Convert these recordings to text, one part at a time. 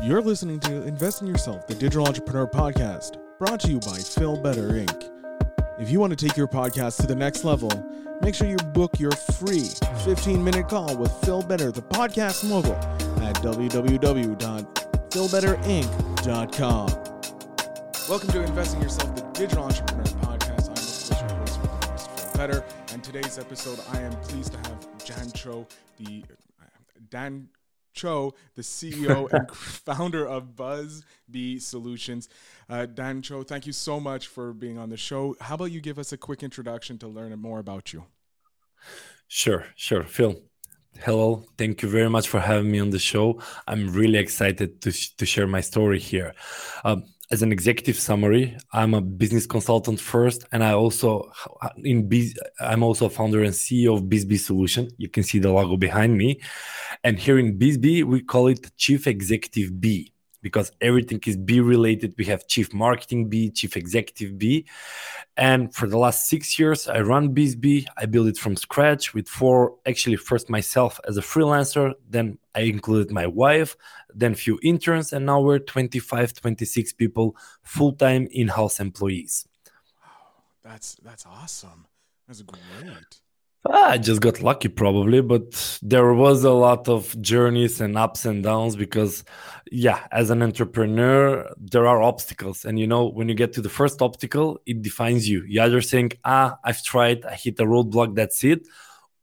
You're listening to Invest in Yourself, the Digital Entrepreneur Podcast, brought to you by Phil Better Inc. If you want to take your podcast to the next level, make sure you book your free 15 minute call with Phil Better, the podcast mogul, at www.philbetterinc.com. Welcome to Invest in Yourself, the Digital Entrepreneur Podcast. I'm your host, Phil Better, and today's episode, I am pleased to have Jan Cho, the uh, Dan Cho, the CEO and founder of BuzzBee Solutions. Uh, Dan Cho, thank you so much for being on the show. How about you give us a quick introduction to learn more about you? Sure, sure. Phil, hello. Thank you very much for having me on the show. I'm really excited to, sh- to share my story here. Um, as an executive summary, I'm a business consultant first, and I also in Biz, I'm also founder and CEO of BizzBee Solution. You can see the logo behind me, and here in BizzBee we call it Chief Executive B because everything is B related. We have Chief Marketing B, Chief Executive B. And for the last six years, I run BizzBee. I built it from scratch with four, actually, first myself as a freelancer, then I included my wife, then few interns, and now we're 25, 26 people, full time in house employees. Wow, that's that's awesome. That's great. I just got lucky, probably, but there was a lot of journeys and ups and downs because, yeah, as an entrepreneur, there are obstacles. And you know, when you get to the first obstacle, it defines you. You either think, ah, I've tried, I hit a roadblock, that's it.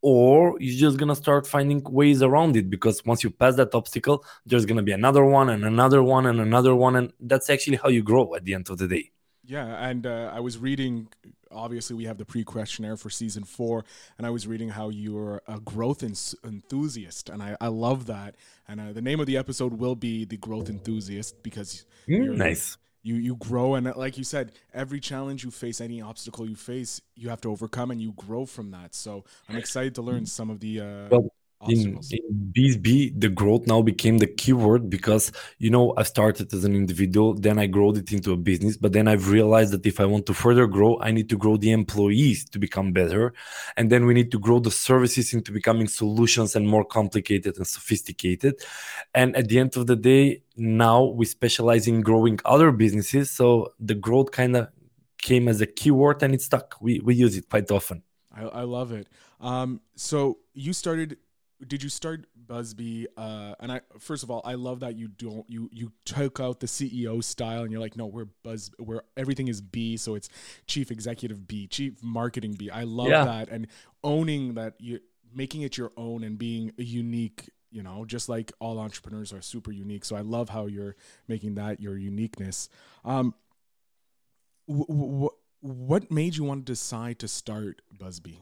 Or you're just gonna start finding ways around it because once you pass that obstacle, there's gonna be another one and another one and another one. And that's actually how you grow at the end of the day. Yeah, and uh, I was reading obviously we have the pre-questionnaire for season four and i was reading how you're a growth enthusiast and i, I love that. And uh, the name of the episode will be the growth enthusiast because mm, nice. You you grow and uh, like you said every challenge you face any obstacle you face you have to overcome and you grow from that. So i'm excited to learn some of the uh, well, in, in BizzBee, the growth now became the keyword because you know I started as an individual, then I growed it into a business, but then I've realized that if I want to further grow, I need to grow the employees to become better, and then we need to grow the services into becoming solutions and more complicated and sophisticated. And at the end of the day, now we specialize in growing other businesses, so the growth kind of came as a keyword and it stuck. We we use it quite often. I, I love it. Um, so you started did you start BuzzBee? Uh, and I first of all, I love that you don't you you took out the CEO style and you're like, no, we're Buzz, we're everything is B, so it's Chief Executive B, Chief Marketing B. I love yeah. that and owning that you making it your own and being a unique. You know, just like all entrepreneurs are super unique. So I love how you're making that your uniqueness. Um, w- w- what made you want to decide to start BuzzBee?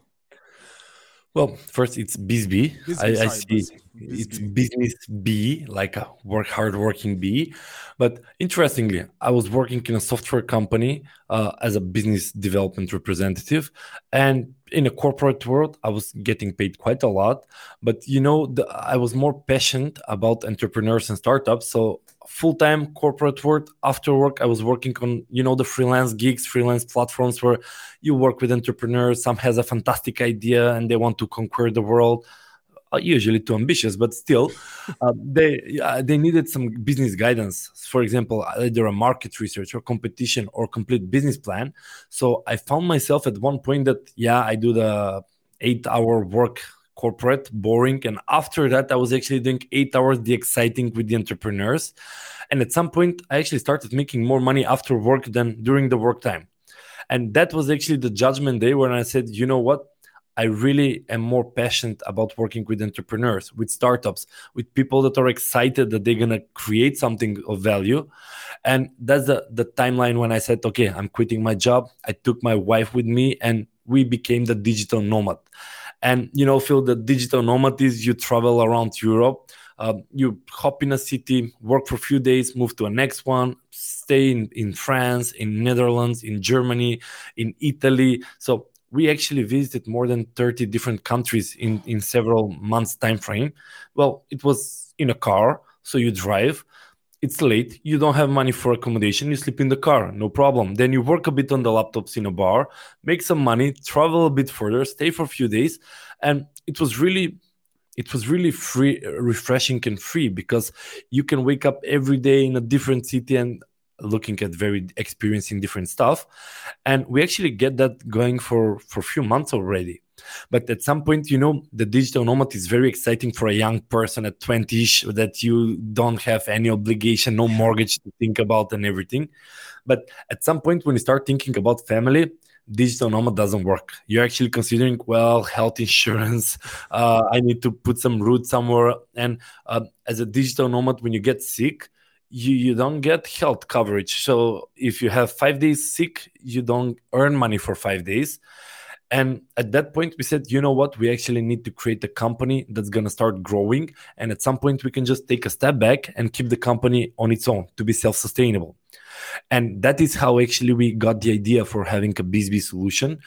Well, first it's BizzBee. I, I see it's business B, like a work hard working B. But interestingly, I was working in a software company uh, as a business development representative, and in a corporate world, I was getting paid quite a lot. But you know, the, I was more passionate about entrepreneurs and startups, so full-time corporate work after work i was working on you know the freelance gigs freelance platforms where you work with entrepreneurs some has a fantastic idea and they want to conquer the world usually too ambitious but still uh, they uh, they needed some business guidance for example either a market research or competition or complete business plan so i found myself at one point that yeah i do the eight hour work corporate, boring. And after that, I was actually doing eight hours the exciting with the entrepreneurs. And at some point, I actually started making more money after work than during the work time. And that was actually the judgment day when I said, you know what? I really am more passionate about working with entrepreneurs, with startups, with people that are excited that they're gonna create something of value. And that's the, the timeline when I said, okay, I'm quitting my job. I took my wife with me and we became the digital nomad. And you know, Phil, the digital nomad is you travel around Europe. Uh, you hop in a city, work for a few days, move to a next one, stay in, in France, in Netherlands, in Germany, in Italy. So we actually visited more than 30 different countries in, in several months time frame. Well, it was in a car, so you drive it's late, you don't have money for accommodation, you sleep in the car, no problem. Then you work a bit on the laptops in a bar, make some money, travel a bit further, stay for a few days. And it was really it was really free refreshing and free because you can wake up every day in a different city and looking at very experiencing different stuff. And we actually get that going for for a few months already. But at some point you know the digital nomad is very exciting for a young person at 20ish that you don't have any obligation no mortgage to think about and everything. But at some point when you start thinking about family digital nomad doesn't work. You're actually considering well health insurance uh, i need to put some root somewhere. And uh, as a digital nomad when you get sick you, you don't get health coverage so if you have five days sick you don't earn money for five days and at that point, we said, you know what? We actually need to create a company that's going to start growing. And at some point, we can just take a step back and keep the company on its own to be self sustainable. And that is how actually we got the idea for having a BizzBee solution.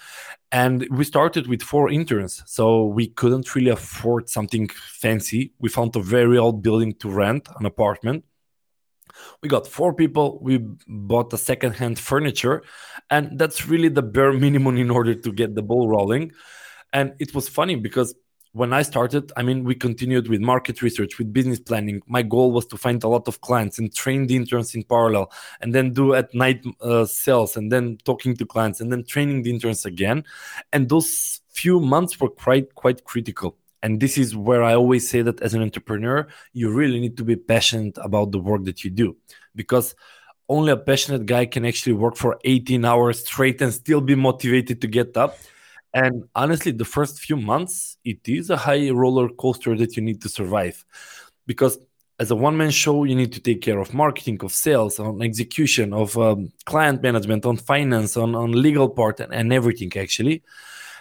And we started with four interns. So we couldn't really afford something fancy. We found a very old building to rent, an apartment we got four people. We bought the second-hand furniture. And that's really the bare minimum in order to get the ball rolling. And it was funny because when i started i mean we continued with market research with business planning. My goal was to find a lot of clients and train the interns in parallel and then do at night uh, sales and then talking to clients and then training the interns again. And those few months were quite quite critical and this is where i always say that as an entrepreneur you really need to be passionate about the work that you do. Because only a passionate guy can actually work for 18 hours straight and still be motivated to get up. And honestly the first few months it is a high roller coaster that you need to survive. Because as a one-man show you need to take care of marketing of sales on execution of um, client management on finance on, on legal part and, and everything actually.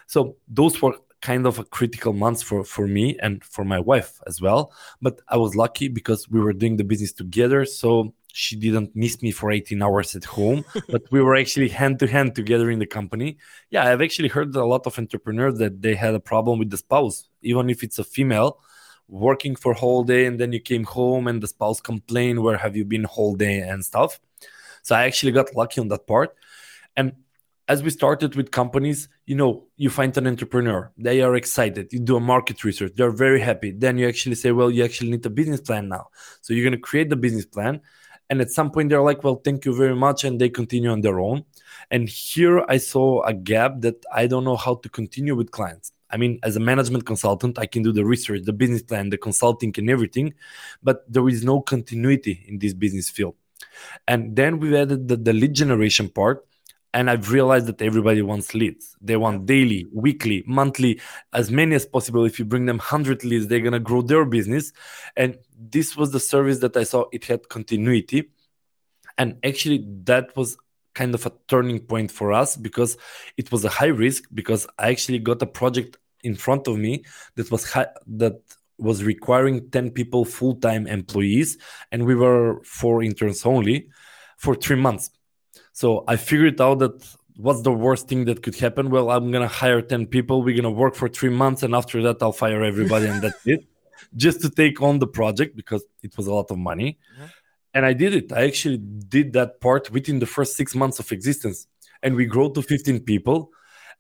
So those were kind of a critical month for for me and for my wife as well. But i was lucky because we were doing the business together so she didn't miss me for 18 hours at home. But we were actually hand to hand together in the company. Yeah i've actually heard a lot of entrepreneurs that they had a problem with the spouse even if it's a female working for whole day and then you came home and the spouse complained where have you been whole day? and stuff. So i actually got lucky on that part. And as we started with companies, you know, you find an entrepreneur, they are excited, you do a market research, they're very happy. Then you actually say, well, you actually need a business plan now. So you're going to create the business plan. And at some point, they're like, well, thank you very much. And they continue on their own. And here I saw a gap that I don't know how to continue with clients. I mean, as a management consultant, I can do the research, the business plan, the consulting, and everything, but there is no continuity in this business field. And then we've added the, the lead generation part and i've realized that everybody wants leads. They want daily weekly monthly as many as possible. If you bring them 100 leads they're going to grow their business. And this was the service that i saw. It had continuity. And actually that was kind of a turning point for us because it was a high risk because i actually got a project in front of me that was high, that was requiring 10 people full-time employees. And we were four interns only for three months so I figured out that what's the worst thing that could happen? Well, I'm gonna hire 10 people, we're gonna work for three months, and after that I'll fire everybody and that's it. Just to take on the project because it was a lot of money. Mm-hmm. And I did it. I actually did that part within the first six months of existence. And we grew to 15 people.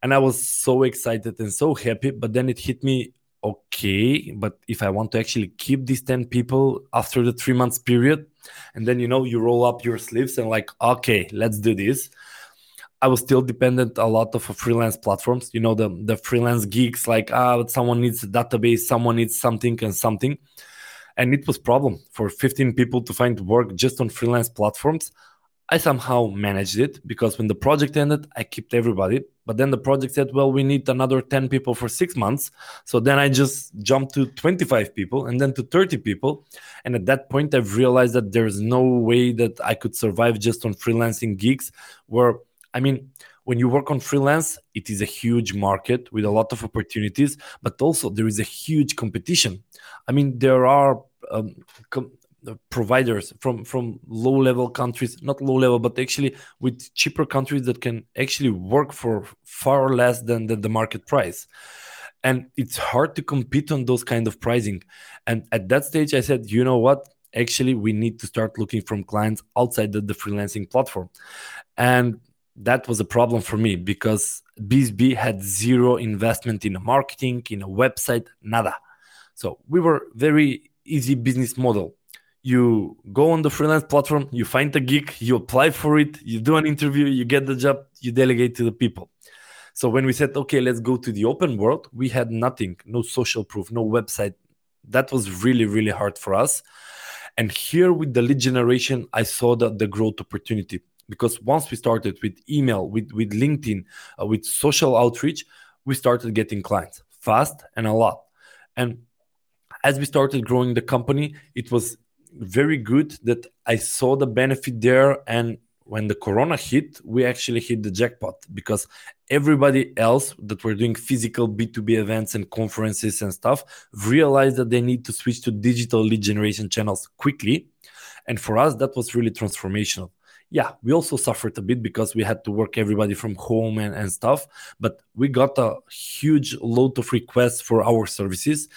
And I was so excited and so happy. But then it hit me okay, but if I want to actually keep these 10 people after the three months period, and then you know you roll up your sleeves and like okay let's do this. I was still dependent a lot of freelance platforms you know the the freelance geeks like ah someone needs a database someone needs something and something. And it was problem for 15 people to find work just on freelance platforms I somehow managed it because when the project ended, I kept everybody. But then the project said, well, we need another 10 people for six months. So then I just jumped to 25 people and then to 30 people. And at that point, I've realized that there's no way that I could survive just on freelancing gigs. Where, I mean, when you work on freelance, it is a huge market with a lot of opportunities, but also there is a huge competition. I mean, there are um, com- providers from from low level countries not low level but actually with cheaper countries that can actually work for far less than the, the market price and it's hard to compete on those kind of pricing and at that stage i said you know what actually we need to start looking from clients outside the, the freelancing platform and that was a problem for me because BizzBee had zero investment in marketing, in a website, nada. So we were very easy business model. You go on the freelance platform, you find a gig, you apply for it, you do an interview, you get the job, you delegate to the people. So when we said, okay, let's go to the open world, we had nothing, no social proof, no website. That was really, really hard for us. And here with the lead generation, I saw that the growth opportunity because once we started with email, with, with LinkedIn, uh, with social outreach, we started getting clients fast and a lot. And as we started growing the company, it was very good that I saw the benefit there. And when the corona hit, we actually hit the jackpot because everybody else that were doing physical B2B events and conferences and stuff realized that they need to switch to digital lead generation channels quickly. And for us, that was really transformational yeah, we also suffered a bit because we had to work everybody from home and, and stuff. But we got a huge load of requests for our services.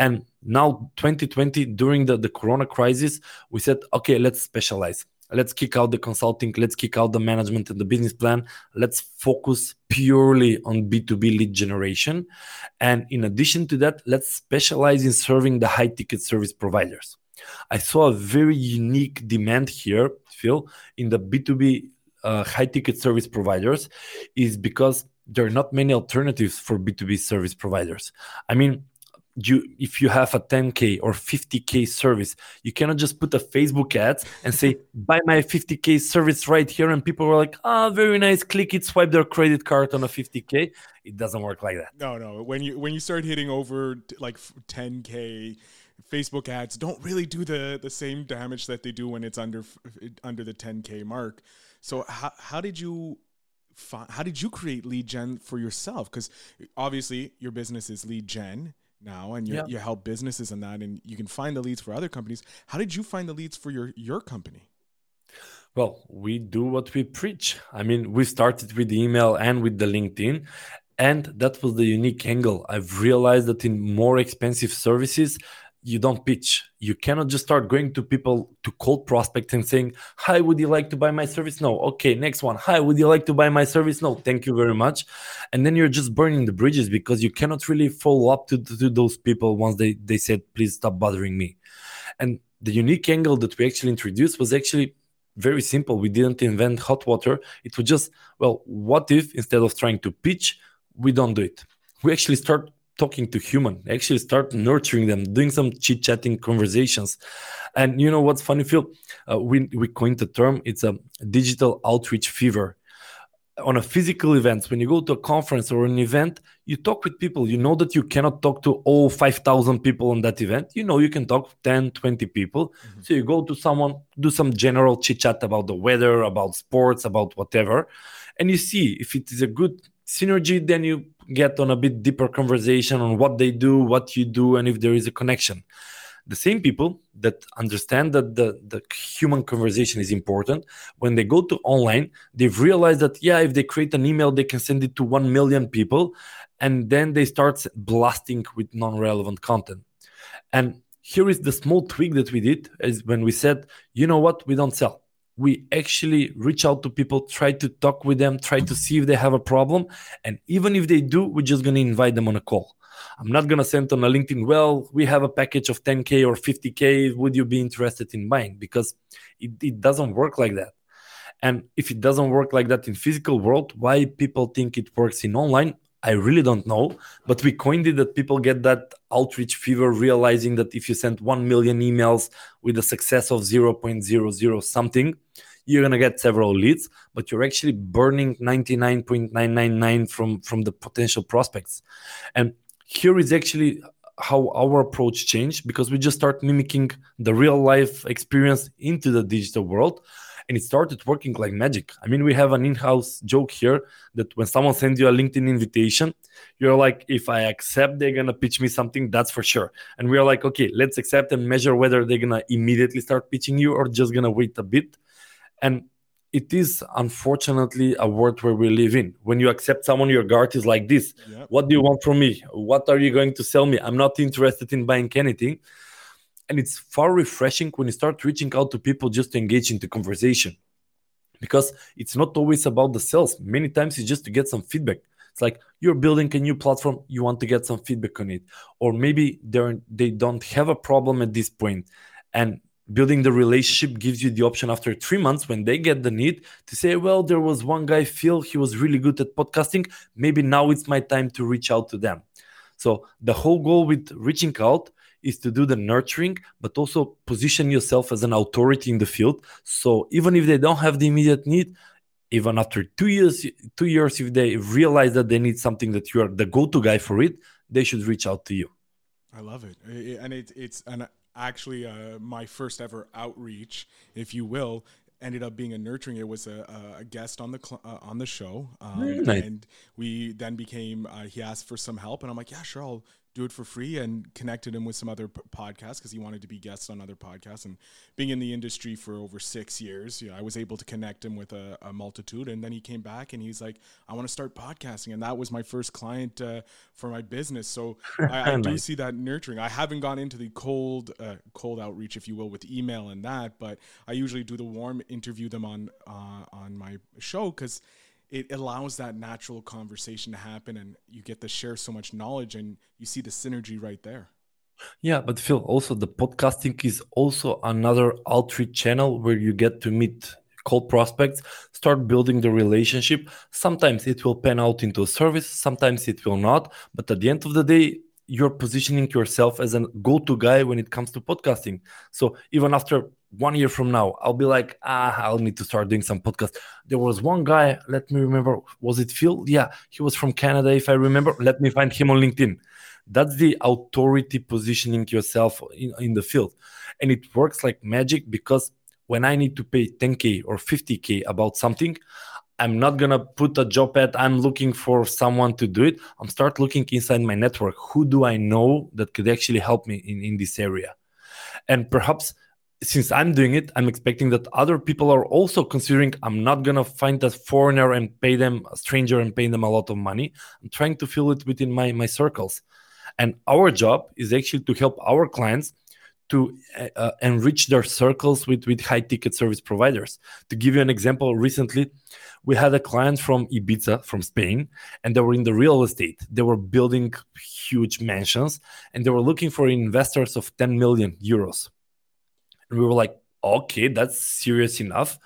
And now, 2020, during the, the Corona crisis, we said, okay, let's specialize. Let's kick out the consulting, let's kick out the management and the business plan. Let's focus purely on B2B lead generation. And in addition to that, let's specialize in serving the high ticket service providers. I saw a very unique demand here, Phil, in the B2B uh, high ticket service providers, is because there are not many alternatives for B2B service providers. I mean, you if you have a 10k or 50k service you cannot just put a facebook ad and say buy my 50k service right here and people are like ah oh, very nice click it swipe their credit card on a 50k it doesn't work like that no no when you when you start hitting over like 10k Facebook ads don't really do the the same damage that they do when it's under under the 10k mark. So how how did you how did you create lead gen for yourself? Because obviously your business is lead gen now, and you yeah. you help businesses and that, and you can find the leads for other companies. How did you find the leads for your your company? Well, we do what we preach. I mean, we started with the email and with the LinkedIn, and that was the unique angle. I've realized that in more expensive services, you don't pitch. You cannot just start going to people to cold prospect and saying, Hi, would you like to buy my service? No. Okay, next one. Hi, would you like to buy my service? No, thank you very much. And then you're just burning the bridges because you cannot really follow up to, to those people once they, they said, Please stop bothering me. And the unique angle that we actually introduced was actually very simple. We didn't invent hot water. It was just, well, what if instead of trying to pitch, we don't do it? We actually start talking to human actually start nurturing them doing some chit chatting conversations. And you know what's funny phil? Uh, we, we coined the term it's a digital outreach fever. On a physical event when you go to a conference or an event you talk with people. You know that you cannot talk to all 5000 people on that event. You know you can talk 10 20 people. Mm-hmm. so you go to someone do some general chit chat about the weather about sports about whatever and you see if it is a good synergy then you get on a bit deeper conversation on what they do, what you do, and if there is a connection. The same people that understand that the, the human conversation is important, when they go to online, they've realized that, yeah, if they create an email, they can send it to 1 million people. And then they start blasting with non relevant content. And here is the small tweak that we did is when we said, you know what, we don't sell we actually reach out to people, try to talk with them, try to see if they have a problem. And even if they do, we're just going to invite them on a call. I'm not going to send on a LinkedIn, well, we have a package of 10K or 50K. Would you be interested in buying? Because it, it doesn't work like that. And if it doesn't work like that in physical world, why people think it works in online, I really don't know, but we coined it that people get that outreach fever, realizing that if you send 1 million emails with a success of 0.00 something, you're going to get several leads, but you're actually burning 99.999 from, from the potential prospects. And here is actually how our approach changed because we just start mimicking the real life experience into the digital world and it started working like magic. I mean, we have an in-house joke here that when someone sends you a LinkedIn invitation, you're like, if I accept, they're gonna pitch me something, that's for sure. And we are like, okay, let's accept and measure whether they're gonna immediately start pitching you or just gonna wait a bit. And it is unfortunately a world where we live in. When you accept someone, your guard is like this. Yep. What do you want from me? What are you going to sell me? I'm not interested in buying anything and it's far refreshing when you start reaching out to people just to engage into conversation. Because it's not always about the sales. Many times it's just to get some feedback. It's like you're building a new platform, you want to get some feedback on it, or maybe they're they don't have a problem at this point, and building the relationship gives you the option after three months when they get the need to say well there was one guy phil he was really good at podcasting. Maybe now it's my time to reach out to them. So the whole goal with reaching out is to do the nurturing but also position yourself as an authority in the field so even if they don't have the immediate need even after two years two years if they realize that they need something that you are the go-to guy for it they should reach out to you i love it and it, it's and actually uh, my first ever outreach if you will ended up being a nurturing. It was a, a guest on the cl- uh, on the show, um, and we then became. Uh, he asked for some help, and I'm like, yeah, sure, I'll do it for free and connected him with some other p- podcasts because he wanted to be guests on other podcasts. And being in the industry for over six years you know, i was able to connect him with a, a, multitude. And then he came back and he's like i want to start podcasting. And that was my first client uh, for my business. So i, I nice. do see that nurturing. I haven't gone into the cold uh, cold outreach if you will with email and that but i usually do the warm interview them on uh, on my show because it allows that natural conversation to happen and you get to share so much knowledge and you see the synergy right there. Yeah but phil also the podcasting is also another outreach channel where you get to meet cold prospects start building the relationship. Sometimes it will pan out into a service sometimes it will not but at the end of the day you're positioning yourself as a go-to guy when it comes to podcasting. So even after one year from now, I'll be like, ah, I'll need to start doing some podcast. There was one guy, let me remember, was it Phil? Yeah, he was from Canada, if I remember. Let me find him on LinkedIn. That's the authority positioning yourself in, in the field. And it works like magic because when I need to pay 10K or 50K about something, I'm not gonna put a job ad. I'm looking for someone to do it. I'm start looking inside my network. Who do I know that could actually help me in, in this area? And perhaps since I'm doing it, I'm expecting that other people are also considering I'm not gonna find a foreigner and pay them a stranger and pay them a lot of money. I'm trying to fill it within my my circles, and our job is actually to help our clients to uh, uh enrich their circles with with high ticket service providers. To give you an example, recently we had a client from Ibiza from Spain, and they were in the real estate. They were building huge mansions, and they were looking for investors of 10 million euros and we were like, okay, that's serious enough.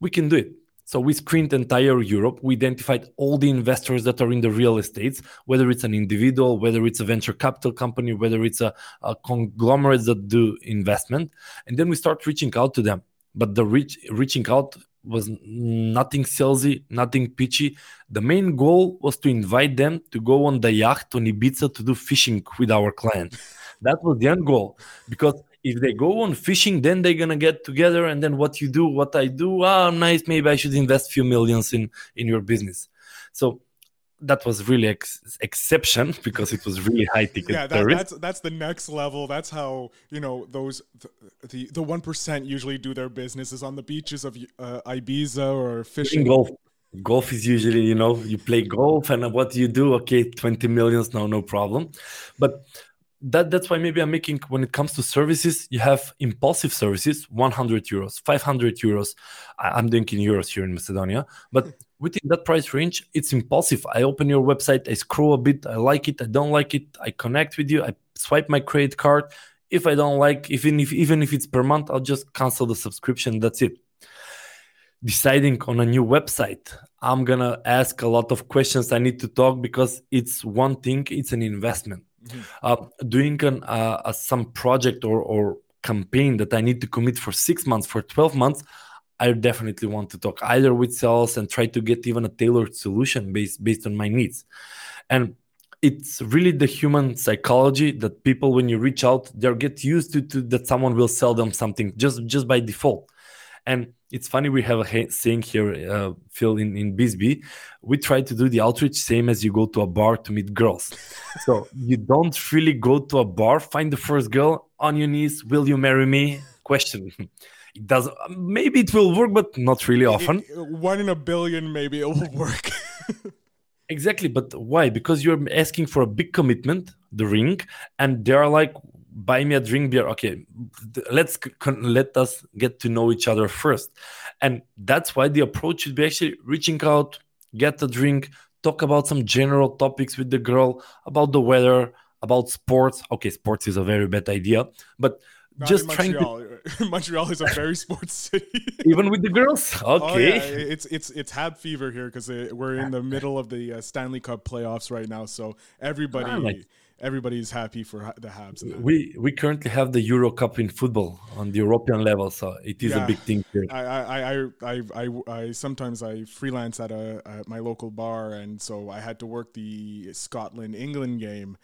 We can do it. So we screened entire Europe. We identified all the investors that are in the real estates, whether it's an individual, whether it's a venture capital company, whether it's a, a conglomerate that do investment. And then we start reaching out to them. But the reach, reaching out was nothing salesy, nothing pitchy. The main goal was to invite them to go on the yacht on Ibiza to do fishing with our client. That was the end goal because if they go on fishing, then they're gonna get together, and then what you do, what I do, ah, nice. Maybe I should invest few millions in in your business. So that was really ex- exception because it was really high ticket. Yeah, that, that's that's the next level. That's how you know those the the one percent usually do their businesses on the beaches of uh, Ibiza or fishing. Golf. Golf is usually you know you play golf and what do you do? Okay, twenty millions, no, no problem. But that that's why maybe i'm making when it comes to services you have impulsive services 100 euros 500 euros. I'm doing in euros here in macedonia. But within that price range it's impulsive. I open your website i scroll a bit i like it i don't like it i connect with you i swipe my credit card. If i don't like even if even if it's per month i'll just cancel the subscription. That's it. Deciding on a new website i'm gonna ask a lot of questions i need to talk because it's one thing it's an investment mm-hmm. uh, doing an, uh, some project or, or campaign that I need to commit for six months, for 12 months, I definitely want to talk either with sales and try to get even a tailored solution based based on my needs. And it's really the human psychology that people when you reach out they get used to, to that someone will sell them something just just by default and it's funny we have a saying here, uh, Phil, in, in BizzBee. We try to do the outreach same as you go to a bar to meet girls. so you don't really go to a bar, find the first girl on your knees, will you marry me? Question. It does maybe it will work, but not really often. It, one in a billion, maybe it will work. exactly, but why? Because you're asking for a big commitment, the ring, and they're like, buy me a drink beer okay let's let us get to know each other first and that's why the approach should be actually reaching out get a drink talk about some general topics with the girl about the weather about sports okay sports is a very bad idea but Not just in trying to Montreal. Montreal is a very sports city. even with the girls Oh okay yeah, it's it's it's Hab fever here because we're in the middle of the uh, Stanley Cup playoffs right now. So everybody nice. Everybody's happy for the Habs. we we currently have the euro cup in football on the european level so it is Yeah. a big thing here I, I, I, I, I, I sometimes I freelance at a at my local bar, and so I had to work the Scotland England game,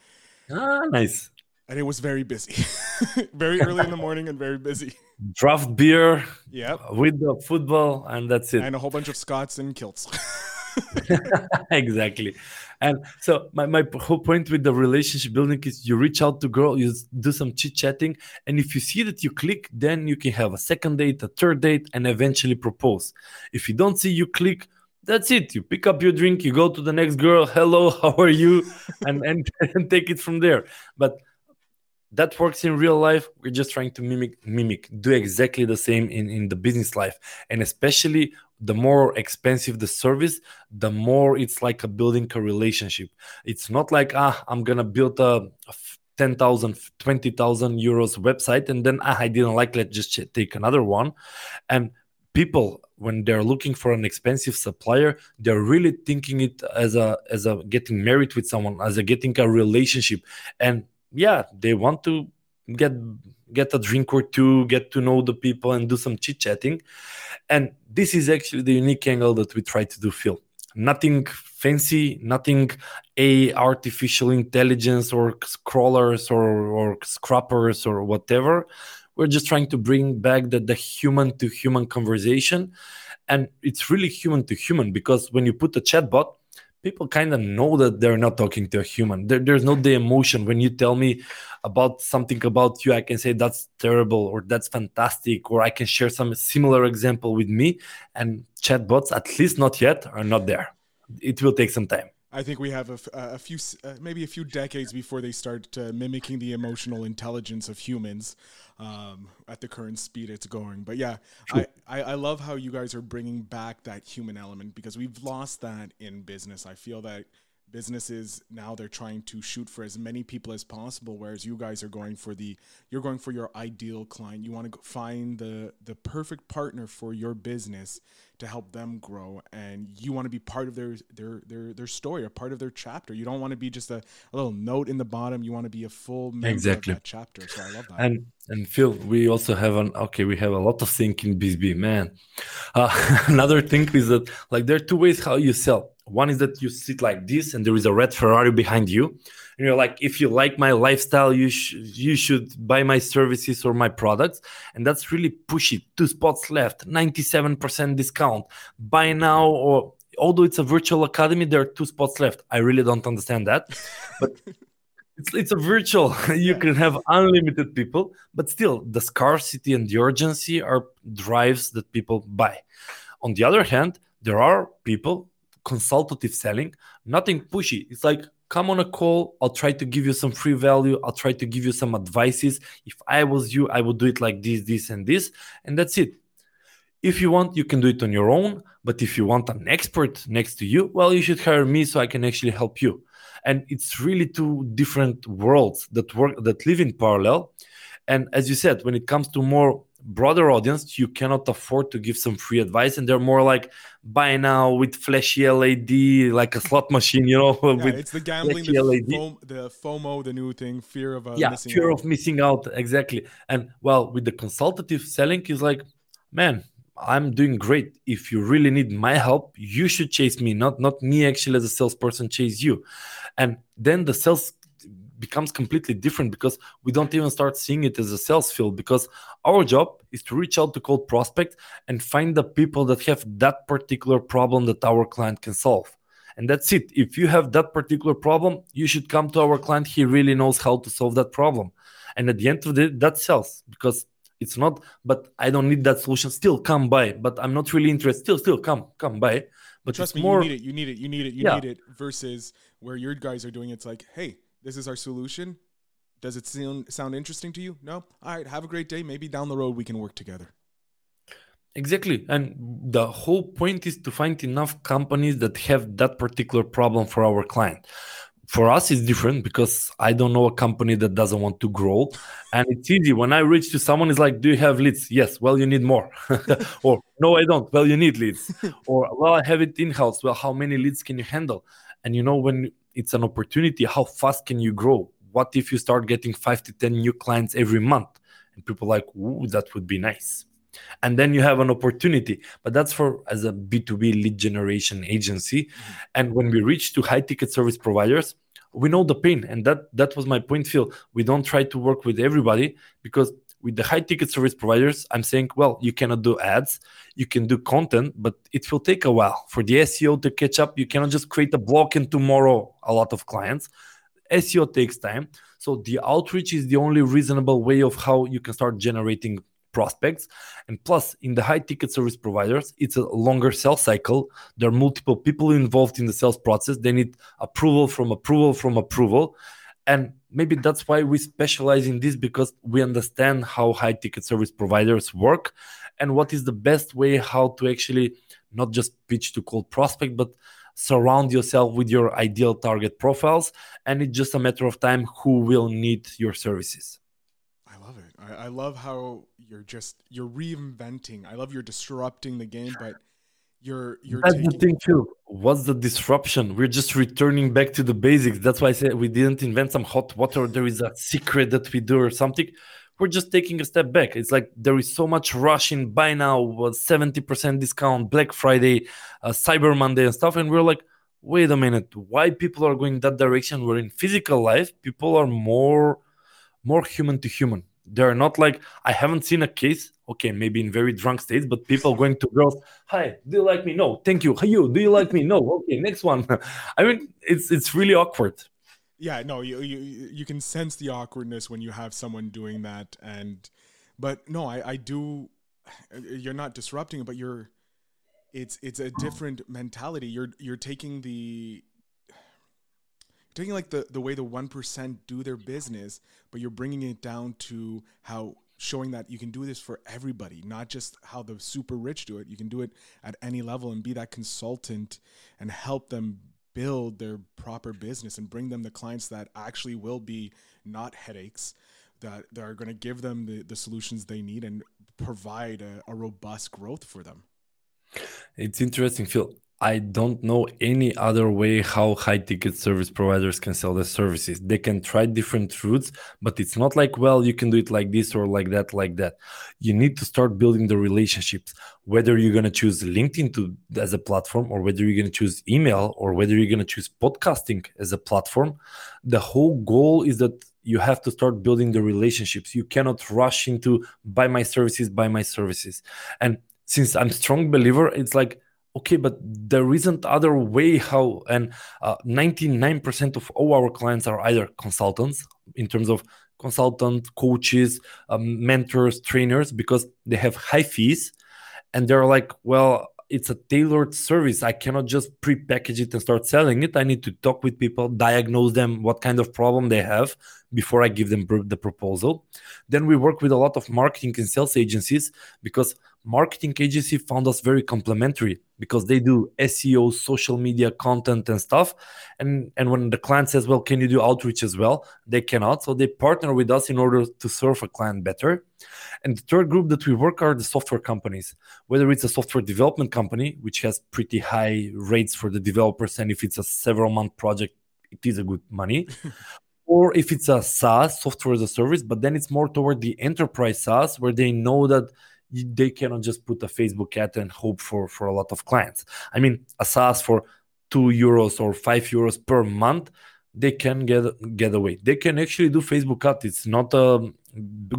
ah nice and it was very busy, very early in the morning and very busy. draft beer Yep, with the football and that's it and a whole bunch of Scots in kilts. exactly. And so my, my whole point with the relationship building is you reach out to girl you do some chit chatting and if you see that you click then you can have a second date a third date and eventually propose. If you don't see you click that's it. You pick up your drink you go to the next girl hello how are you? And and, and take it from there. But that works in real life. We're just trying to mimic mimic do exactly the same in in the business life. And especially the more expensive the service the more it's like a building a relationship. It's not like ah i'm gonna build a 10,000 20,000 euros website and then ah, i didn't like let's just take another one. And people when they're looking for an expensive supplier they're really thinking it as a as a getting married with someone as a getting a relationship. And yeah they want to get get a drink or two get to know the people and do some chit chatting and this is actually the unique angle that we try to do phil nothing fancy nothing a artificial intelligence or scrollers or or scrappers or whatever. We're just trying to bring back the, the human to human conversation. And it's really human to human because when you put a chatbot people kind of know that they're not talking to a human. There, there's no the emotion. When you tell me about something about you i can say that's terrible or that's fantastic or i can share some similar example with me and chatbots at least not yet are not there. It will take some time. I think we have a few, uh, maybe a few decades before they start uh, mimicking the emotional intelligence of humans um, at the current speed it's going. But yeah, I, I, I love how you guys are bringing back that human element because we've lost that in business. I feel that businesses now they're trying to shoot for as many people as possible whereas you guys are going for the you're going for your ideal client you want to find the the perfect partner for your business to help them grow and you want to be part of their their their their story a part of their chapter you don't want to be just a, a little note in the bottom you want to be a full member Exactly. of that chapter so i love that and and Phil, we also have an okay. We have a lot of thing in BizzBee, man. Uh, another thing is that like there are two ways how you sell. One is that you sit like this, and there is a red Ferrari behind you, and you're like, if you like my lifestyle, you should you should buy my services or my products, and that's really pushy. Two spots left, ninety-seven percent discount. Buy now, or although it's a virtual academy, there are two spots left. I really don't understand that, but it's, it's a virtual you can have unlimited people but still the scarcity and the urgency are drives that people buy on the other hand there are people consultative selling nothing pushy. It's like come on a call i'll try to give you some free value i'll try to give you some advices. If i was you i would do it like this this and this and that's it. If you want you can do it on your own but if you want an expert next to you well you should hire me so i can actually help you. And it's really two different worlds that work that live in parallel. And as you said when it comes to more broader audience you cannot afford to give some free advice and they're more like buy now with flashy led like a slot machine you know yeah, with it's the gambling the. FOMO, the fomo the new thing fear of uh, yeah missing fear out. of missing out exactly and well with the consultative selling is like man i'm doing great if you really need my help you should chase me not not me actually as a salesperson chase you and then the sales becomes completely different because we don't even start seeing it as a sales field because our job is to reach out to cold prospects and find the people that have that particular problem that our client can solve. And that's it. If you have that particular problem you should come to our client. He really knows how to solve that problem. And at the end of the day that sells because it's not but i don't need that solution. Still come by but i'm not really interested. Still still come come by but trust me more you need it. You need it. You need it. You Yeah. need it versus where your guys are doing it's like hey this is our solution does it sound sound interesting to you no all right have a great day maybe down the road we can work together Exactly. And the whole point is to find enough companies that have that particular problem for our client. For us, it's different because I don't know a company that doesn't want to grow. And it's easy. When I reach to someone, it's like, Do you have leads? Yes. Well, you need more. or, No, I don't. Well, you need leads. or, Well, I have it in house. Well, how many leads can you handle? And you know, when it's an opportunity, how fast can you grow? What if you start getting five to 10 new clients every month? And people like, Ooh, that would be nice and then you have an opportunity but that's for as a b2b lead generation agency mm-hmm. and when we reach to high ticket service providers we know the pain and that that was my point phil we don't try to work with everybody because with the high ticket service providers i'm saying well you cannot do ads you can do content but it will take a while for the seo to catch up you cannot just create a block and tomorrow a lot of clients seo takes time so the outreach is the only reasonable way of how you can start generating prospects. And plus, in the high ticket service providers, it's a longer sales cycle. There are multiple people involved in the sales process. They need approval from approval from approval. And maybe that's why we specialize in this because we understand how high ticket service providers work and what is the best way how to actually not just pitch to cold prospect, but surround yourself with your ideal target profiles. And it's just a matter of time who will need your services. I love it. I, I love how you're just you're reinventing. I love you're disrupting the game, but you're you're That's taking... the thing too. What's the disruption? We're just returning back to the basics. That's why I said we didn't invent some hot water. There is a secret that we do or something. We're just taking a step back. It's like there is so much rush in buy now, 70% discount, Black Friday, uh, Cyber Monday, and stuff. And we're like, wait a minute, why people are going that direction? Where in physical life, people are more more human to human they're not like I haven't seen a case. Okay, maybe in very drunk states, but people going to girls. Hi, do you like me? No, thank you. Hey, you, do you like me? No. Okay, next one. I mean, it's it's really awkward. Yeah, no, you you you can sense the awkwardness when you have someone doing that, and but no, I I do. You're not disrupting but you're. It's it's a different mentality. You're you're taking the taking like the the way the 1% do their business but you're bringing it down to how showing that you can do this for everybody not just how the super rich do it. You can do it at any level and be that consultant and help them build their proper business and bring them the clients that actually will be not headaches that, that are going to give them the, the solutions they need and provide a, a robust growth for them. It's interesting phil I don't know any other way how high ticket service providers can sell their services. They can try different routes, but it's not like, well, you can do it like this or like that, like that. You need to start building the relationships, whether you're going to choose LinkedIn to, as a platform, or whether you're going to choose email, or whether you're going to choose podcasting as a platform. The whole goal is that you have to start building the relationships. You cannot rush into buy my services, buy my services. And since I'm strong believer, it's like okay but there isn't other way how and uh, 99% of all our clients are either consultants in terms of consultant coaches um, mentors trainers because they have high fees. And they're like well it's a tailored service. I cannot just pre-package it and start selling it. I need to talk with people diagnose them what kind of problem they have before i give them the proposal. Then we work with a lot of marketing and sales agencies because marketing agency found us very complementary because they do SEO, social media content and stuff. And and when the client says, "Well, can you do outreach as well?" They cannot, so they partner with us in order to serve a client better. And the third group that we work are the software companies. Whether it's a software development company, which has pretty high rates for the developers, and if it's a several month project, it is a good money. or if it's a SaaS, software as a service, but then it's more toward the enterprise SaaS, where they know that they cannot just put a Facebook ad and hope for for a lot of clients. I mean, a SaaS for two euros or five euros per month, they can get get away. They can actually do Facebook ad. It's not a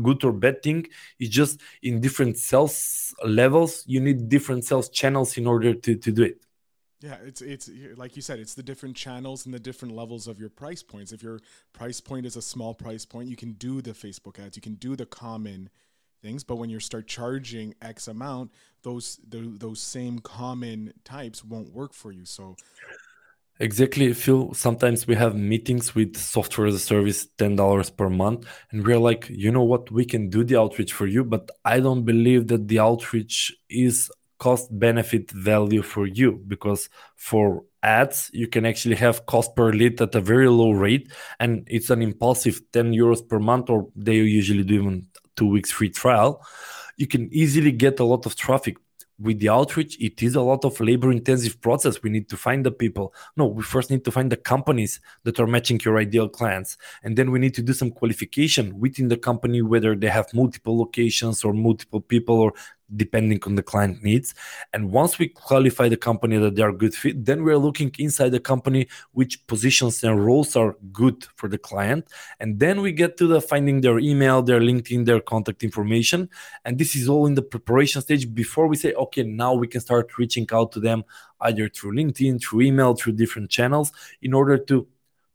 good or bad thing. It's just in different sales levels, you need different sales channels in order to, to do it. Yeah, it's it's like you said, it's the different channels and the different levels of your price points. If your price point is a small price point, you can do the Facebook ads, you can do the common things but when you start charging x amount those the, those same common types won't work for you so Exactly, Phil. Sometimes we have meetings with software as a service, $10 per month, and we're like, you know what, we can do the outreach for you, but I don't believe that the outreach is cost benefit value for you because for ads you can actually have cost per lead at a very low rate and it's an impulsive 10 euros per month or they usually do even two weeks free trial you can easily get a lot of traffic. With the outreach it is a lot of labor intensive process. We need to find the people. No we first need to find the companies that are matching your ideal clients and then we need to do some qualification within the company whether they have multiple locations or multiple people or depending on the client needs. And once we qualify the company that they are good fit, then we're looking inside the company which positions and roles are good for the client. And then we get to the finding their email, their LinkedIn, their contact information. And this is all in the preparation stage before we say, okay, now we can start reaching out to them either through LinkedIn, through email, through different channels in order to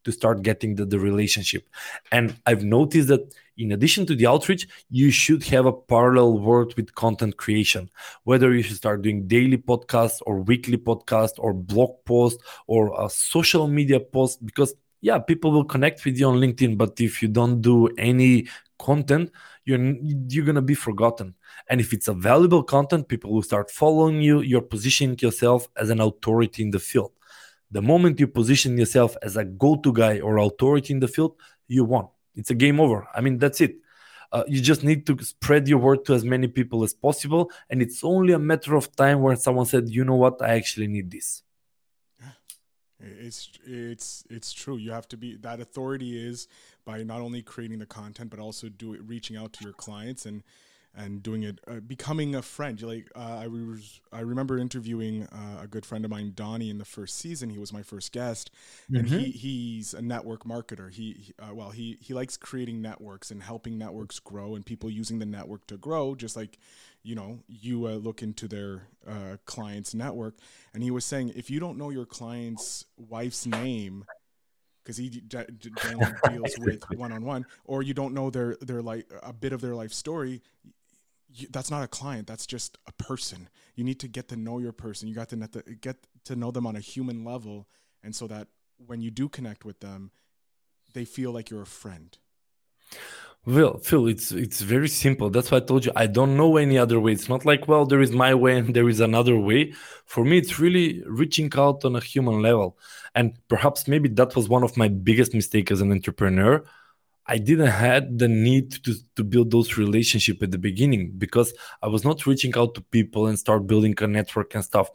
to start getting the, the relationship. And I've noticed that in addition to the outreach, you should have a parallel work with content creation. Whether you should start doing daily podcasts or weekly podcast or blog post or a social media post, because yeah, people will connect with you on LinkedIn, but if you don't do any content, you're you're gonna be forgotten. And if it's a valuable content, people will start following you. You're positioning yourself as an authority in the field. The moment you position yourself as a go-to guy or authority in the field, you won. It's a game over. I mean, that's it. Uh, you just need to spread your word to as many people as possible, and it's only a matter of time when someone said, "You know what? I actually need this." It's it's it's true. You have to be that authority is by not only creating the content but also do it, reaching out to your clients and and doing it, uh, becoming a friend. Like uh, I was, I remember interviewing uh, a good friend of mine, Donnie, in the first season. He was my first guest, mm-hmm. and he he's a network marketer. He, he uh, well, he he likes creating networks and helping networks grow, and people using the network to grow, just like you know you uh, look into their uh, client's network. And he was saying, if you don't know your client's wife's name because he deals with one on one, or you don't know their their like a bit of their life story, you, that's not a client that's just a person. You need to get to know your person. You got to get to know them on a human level and so that when you do connect with them they feel like you're a friend. Well phil it's it's very simple. That's why i told you i don't know any other way. It's not like well there is my way and there is another way. For me it's really reaching out on a human level. And perhaps maybe that was one of my biggest mistakes as an entrepreneur I didn't had the need to, to build those relationship at the beginning because I was not reaching out to people and start building a network and stuff.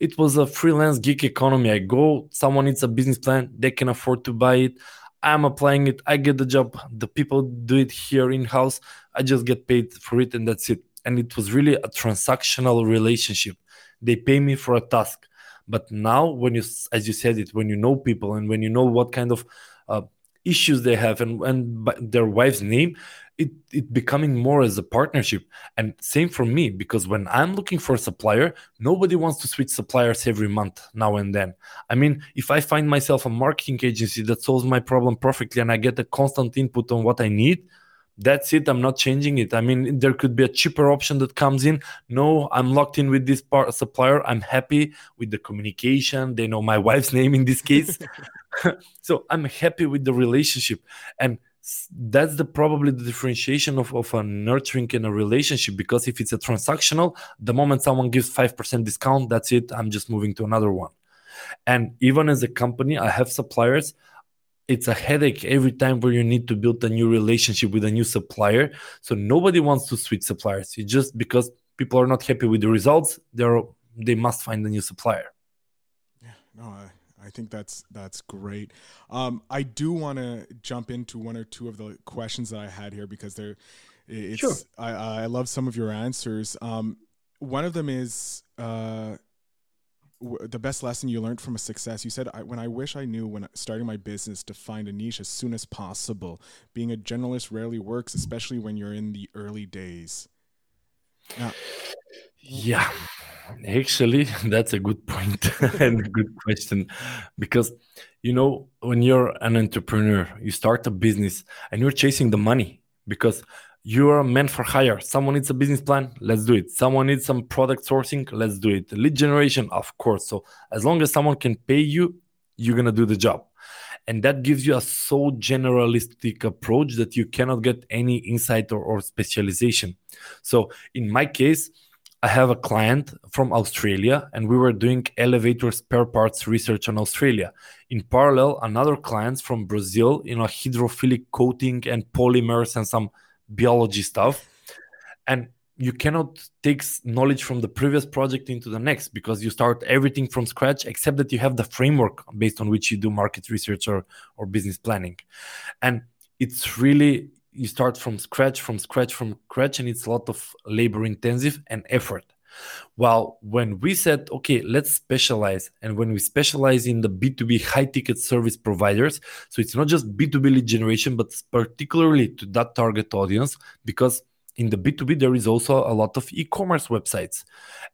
It was a freelance gig economy. I go, someone needs a business plan, they can afford to buy it. I'm applying it, I get the job. The people do it here in house. I just get paid for it, and that's it. And it was really a transactional relationship. They pay me for a task. But now, when you, as you said it, when you know people and when you know what kind of uh, issues they have and, and their wife's name it, it becoming more as a partnership. And same for me because when i'm looking for a supplier nobody wants to switch suppliers every month now and then. I mean if i find myself a marketing agency that solves my problem perfectly and i get a constant input on what i need that's it i'm not changing it. I mean there could be a cheaper option that comes in. No i'm locked in with this part supplier. I'm happy with the communication. They know my wife's name in this case so i'm happy with the relationship. And that's the probably the differentiation of, of a nurturing in a relationship because if it's a transactional the moment someone gives 5% discount that's it i'm just moving to another one. And even as a company i have suppliers. It's a headache every time where you need to build a new relationship with a new supplier. So nobody wants to switch suppliers. It's just because people are not happy with the results they're they must find a new supplier. Yeah no i I think that's that's great. Um, I do want to jump into one or two of the questions that I had here because they're it's sure. I, I love some of your answers. Um, one of them is uh, w- the best lesson you learned from a success. You said, I, "When I wish I knew when starting my business to find a niche as soon as possible. Being a generalist rarely works, especially when you're in the early days." Now, yeah, actually, that's a good point and a good question because you know when you're an entrepreneur, you start a business and you're chasing the money because you're meant for hire. Someone needs a business plan, let's do it. Someone needs some product sourcing, let's do it. Lead generation, of course. So as long as someone can pay you, you're to do the job. And that gives you a so generalistic approach that you cannot get any insight or, or specialization. So in my case, I have a client from Australia and we were doing elevator spare parts research on Australia. In parallel, another client from Brazil, you know, hydrophilic coating and polymers and some biology stuff. And you cannot take knowledge from the previous project into the next because you start everything from scratch except that you have the framework based on which you do market research or, or business planning. And it's really you start from scratch from scratch from scratch and it's a lot of labor intensive and effort. While when we said okay let's specialize and when we specialize in the b2b high ticket service providers so it's not just b2b lead generation but particularly to that target audience because in the B2B, there is also a lot of e commerce websites.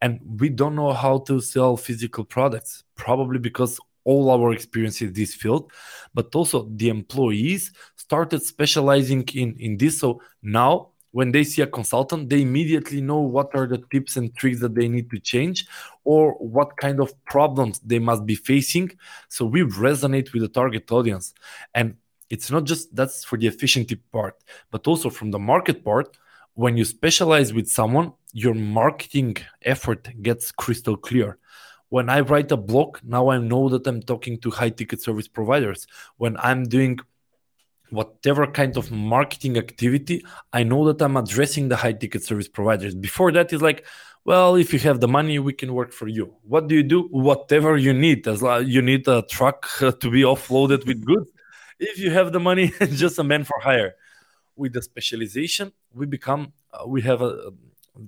And we don't know how to sell physical products, probably because all our experience in this field, but also the employees started specializing in, in this. So now, when they see a consultant, they immediately know what are the tips and tricks that they need to change or what kind of problems they must be facing. So we resonate with the target audience. And it's not just that's for the efficiency part, but also from the market part when you specialize with someone, your marketing effort gets crystal clear. When I write a blog, now I know that I'm talking to high ticket service providers. When I'm doing whatever kind of marketing activity, I know that I'm addressing the high ticket service providers. Before that is like, well, if you have the money, we can work for you. What do you do? Whatever you need. As you need a truck to be offloaded with goods. If you have the money, just a man for hire with the specialization, we become uh, we have a, a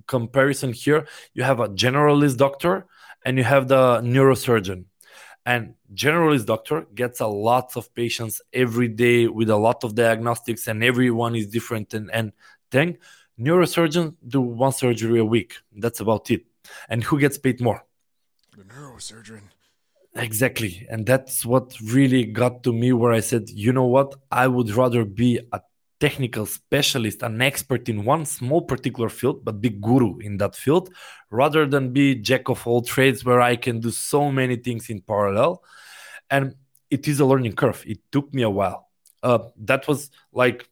comparison here. You have a generalist doctor and you have the neurosurgeon. And generalist doctor gets a lot of patients every day with a lot of diagnostics and everyone is different and, and then neurosurgeon do one surgery a week. That's about it. And who gets paid more? The neurosurgeon. Exactly. And that's what really got to me where i said you know what? I would rather be a technical specialist, an expert in one small particular field, but be guru in that field, rather than be jack of all trades where I can do so many things in parallel. And it is a learning curve. It took me a while. Uh, that was like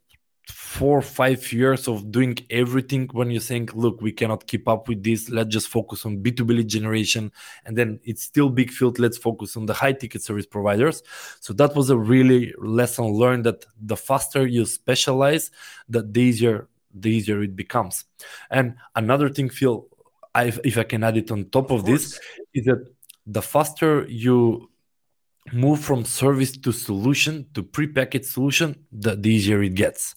four or five years of doing everything when you think look we cannot keep up with this. Let's just focus on b2b lead generation. And then it's still big field. Let's focus on the high ticket service providers. So that was a really lesson learned that the faster you specialize the easier the easier it becomes. And another thing phil I, if i can add it on top of, of this is that the faster you move from service to solution to prepackaged solution, the, the easier it gets.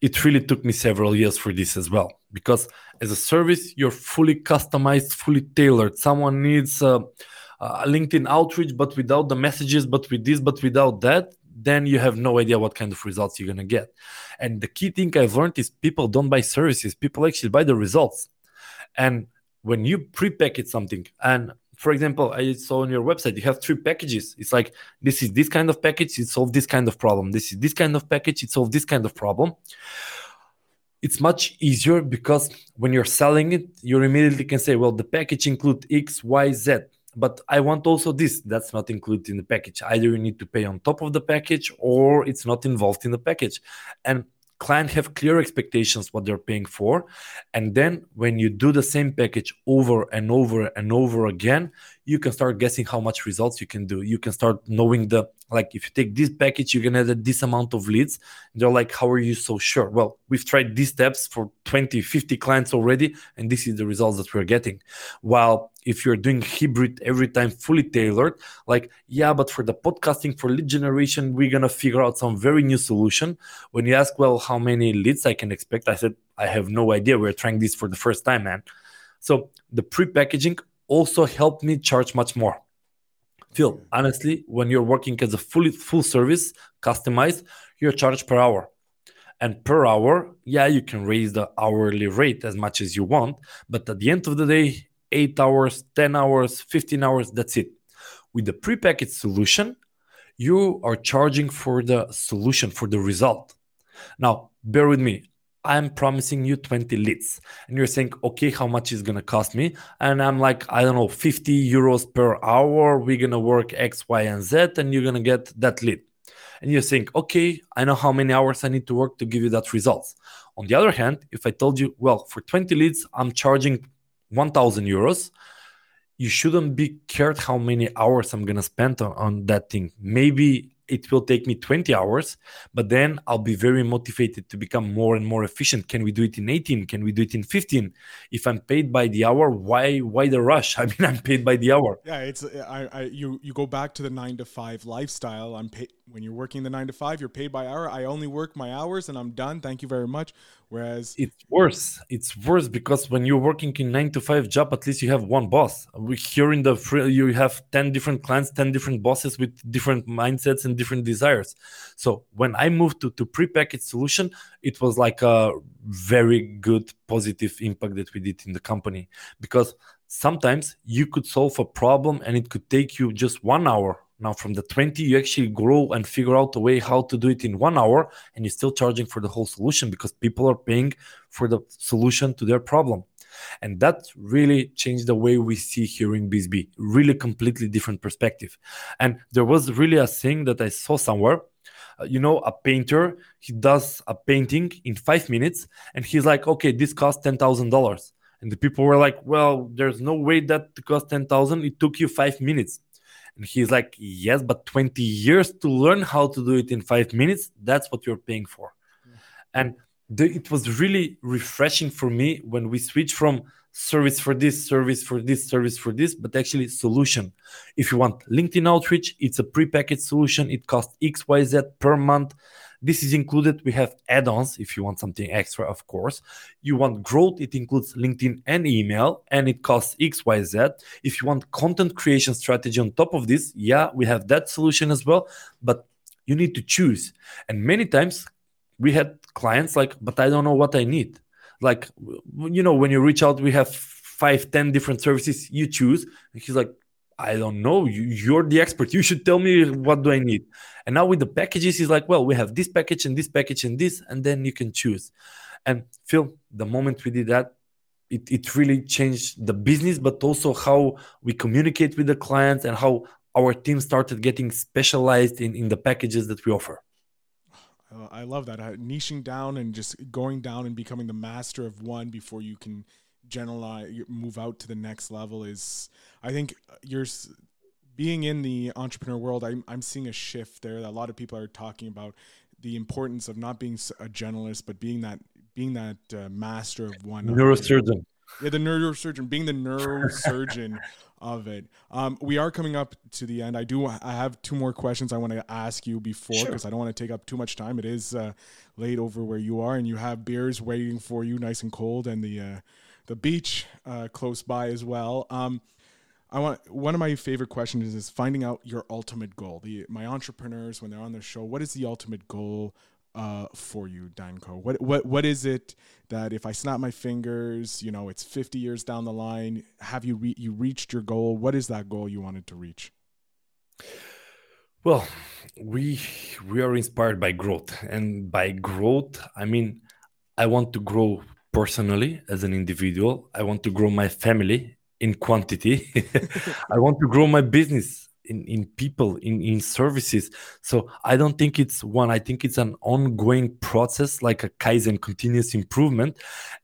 It really took me several years for this as well, because as a service, you're fully customized, fully tailored. Someone needs a, a LinkedIn outreach, but without the messages, but with this, but without that, then you have no idea what kind of results you're going to get. And the key thing I've learned is people don't buy services, people actually buy the results. And when you prepackage something, and for example, I saw on your website you have three packages. It's like this is this kind of package, it solves this kind of problem. This is this kind of package, it solves this kind of problem. It's much easier because when you're selling it, you immediately can say, well, the package includes X, Y, Z. But I want also this. That's not included in the package. Either you need to pay on top of the package or it's not involved in the package. And client have clear expectations what they're paying for and then when you do the same package over and over and over again you can start guessing how much results you can do. You can start knowing the like if you take this package you're gonna get this amount of leads. They're like how are you so sure? Well we've tried these steps for 20 50 clients already and this is the results that we're getting. While if you're doing hybrid every time fully tailored like yeah but for the podcasting for lead generation we're gonna figure out some very new solution. When you ask well how many leads i can expect? I said i have no idea. We're trying this for the first time man. So the pre-packaging also helped me charge much more Phil, honestly, when you're working as a fully full service, customized, you're charged per hour. And per hour, yeah, you can raise the hourly rate as much as you want, but at the end of the day, eight hours, 10 hours, 15 hours, that's it. With the prepackaged solution, you are charging for the solution, for the result. Now, bear with me. I'm promising you 20 leads. And you're saying, okay, how much is going to cost me? And I'm like, I don't know, 50 euros per hour. We're going to work X, Y, and Z, and you're going to get that lead. And you think, okay, I know how many hours I need to work to give you that results. On the other hand, if I told you, well, for 20 leads, I'm charging 1000 euros, you shouldn't be cared how many hours I'm going to spend on, on that thing. Maybe it will take me 20 hours but then i'll be very motivated to become more and more efficient. Can we do it in 18 can we do it in 15 if i'm paid by the hour why why the rush? I mean i'm paid by the hour. Yeah it's i, I you you go back to the 9 to 5 lifestyle. I'm paid when you're working the 9 to 5 you're paid by hour i only work my hours and i'm done thank you very much Whereas it's worse. It's worse because when you're working in nine to five job, at least you have one boss. We here in the free, you have ten different clients, ten different bosses with different mindsets and different desires. So when I moved to to prepackaged solution, it was like a very good positive impact that we did in the company because sometimes you could solve a problem and it could take you just one hour now, from the 20, you actually grow and figure out a way how to do it in one hour, and you're still charging for the whole solution because people are paying for the solution to their problem. And that really changed the way we see here in BizzBee, really completely different perspective. And there was really a thing that I saw somewhere. Uh, you know, a painter, he does a painting in five minutes, and he's like, okay, this costs $10,000. And the people were like, well, there's no way that cost 10,000. It took you five minutes and he's like, Yes, but 20 years to learn how to do it in five minutes, that's what you're paying for. Yeah. And the, it was really refreshing for me when we switched from service for this, service for this, service for this, but actually solution. If you want LinkedIn outreach, it's a prepackaged solution. It costs XYZ per month. This is included. We have add ons if you want something extra, of course. You want growth, it includes LinkedIn and email, and it costs XYZ. If you want content creation strategy on top of this, yeah, we have that solution as well. But you need to choose. And many times we had clients like, but I don't know what I need. Like, you know, when you reach out, we have five, ten different services you choose. And he's like, I don't know. You, you're the expert. You should tell me what do I need. And now with the packages, he's like, well, we have this package and this package and this, and then you can choose. And Phil, the moment we did that, it, it really changed the business, but also how we communicate with the clients and how our team started getting specialized in, in the packages that we offer. I love that. Uh, niching down and just going down and becoming the master of one before you can generalize, move out to the next level is, I think uh, you're being in the entrepreneur world, I'm, I'm seeing a shift there. That a lot of people are talking about the importance of not being a generalist, but being that being that uh, master of one neurosurgeon. Yeah, the neurosurgeon, being the neurosurgeon of it. Um, we are coming up to the end. I do. I have two more questions I want to ask you before because sure. I don't want to take up too much time. It is uh, late over where you are, and you have beers waiting for you, nice and cold, and the uh, the beach uh, close by as well. Um, I want one of my favorite questions is, finding out your ultimate goal. The my entrepreneurs when they're on the show, what is the ultimate goal uh, for you, Danko? What what what is it that if I snap my fingers, you know, it's 50 years down the line, have you re- you reached your goal? What is that goal you wanted to reach? Well, we we are inspired by growth, and by growth, I mean, I want to grow personally as an individual. I want to grow my family in quantity. I want to grow my business in, in people, in, in services. So I don't think it's one, I think it's an ongoing process, like a Kaizen continuous improvement.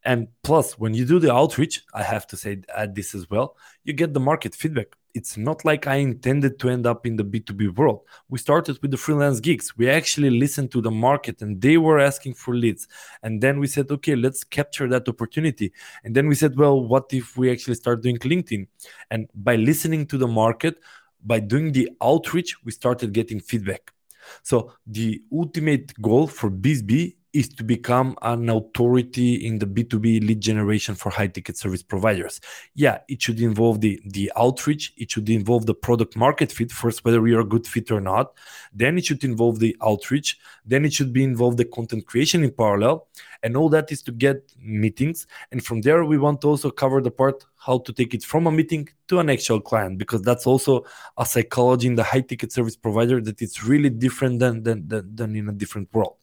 And plus, when you do the outreach, I have to say add this as well, you get the market feedback it's not like I intended to end up in the B2B world. We started with the freelance gigs. We actually listened to the market and they were asking for leads. And then we said, okay, let's capture that opportunity. And then we said, well, what if we actually start doing LinkedIn? And by listening to the market, by doing the outreach, we started getting feedback. So the ultimate goal for BizzBee is to become an authority in the B2B lead generation for high ticket service providers. Yeah, it should involve the, the outreach, it should involve the product market fit first, whether are a good fit or not. Then it should involve the outreach, then it should be involved the content creation in parallel. And all that is to get meetings. And from there, we want to also cover the part how to take it from a meeting to an actual client, because that's also a psychology in the high ticket service provider that it's really different than, than, than, than in a different world.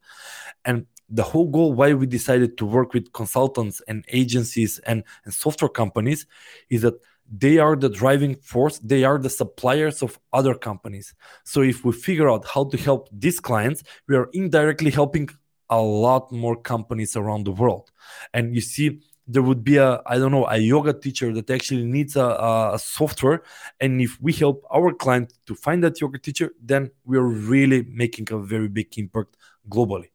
And the whole goal why we decided to work with consultants and agencies and, and software companies is that they are the driving force they are the suppliers of other companies. So if we figure out how to help these clients we are indirectly helping a lot more companies around the world. And you see there would be a i don't know a yoga teacher that actually needs a, a software. And if we help our client to find that yoga teacher then we're really making a very big impact globally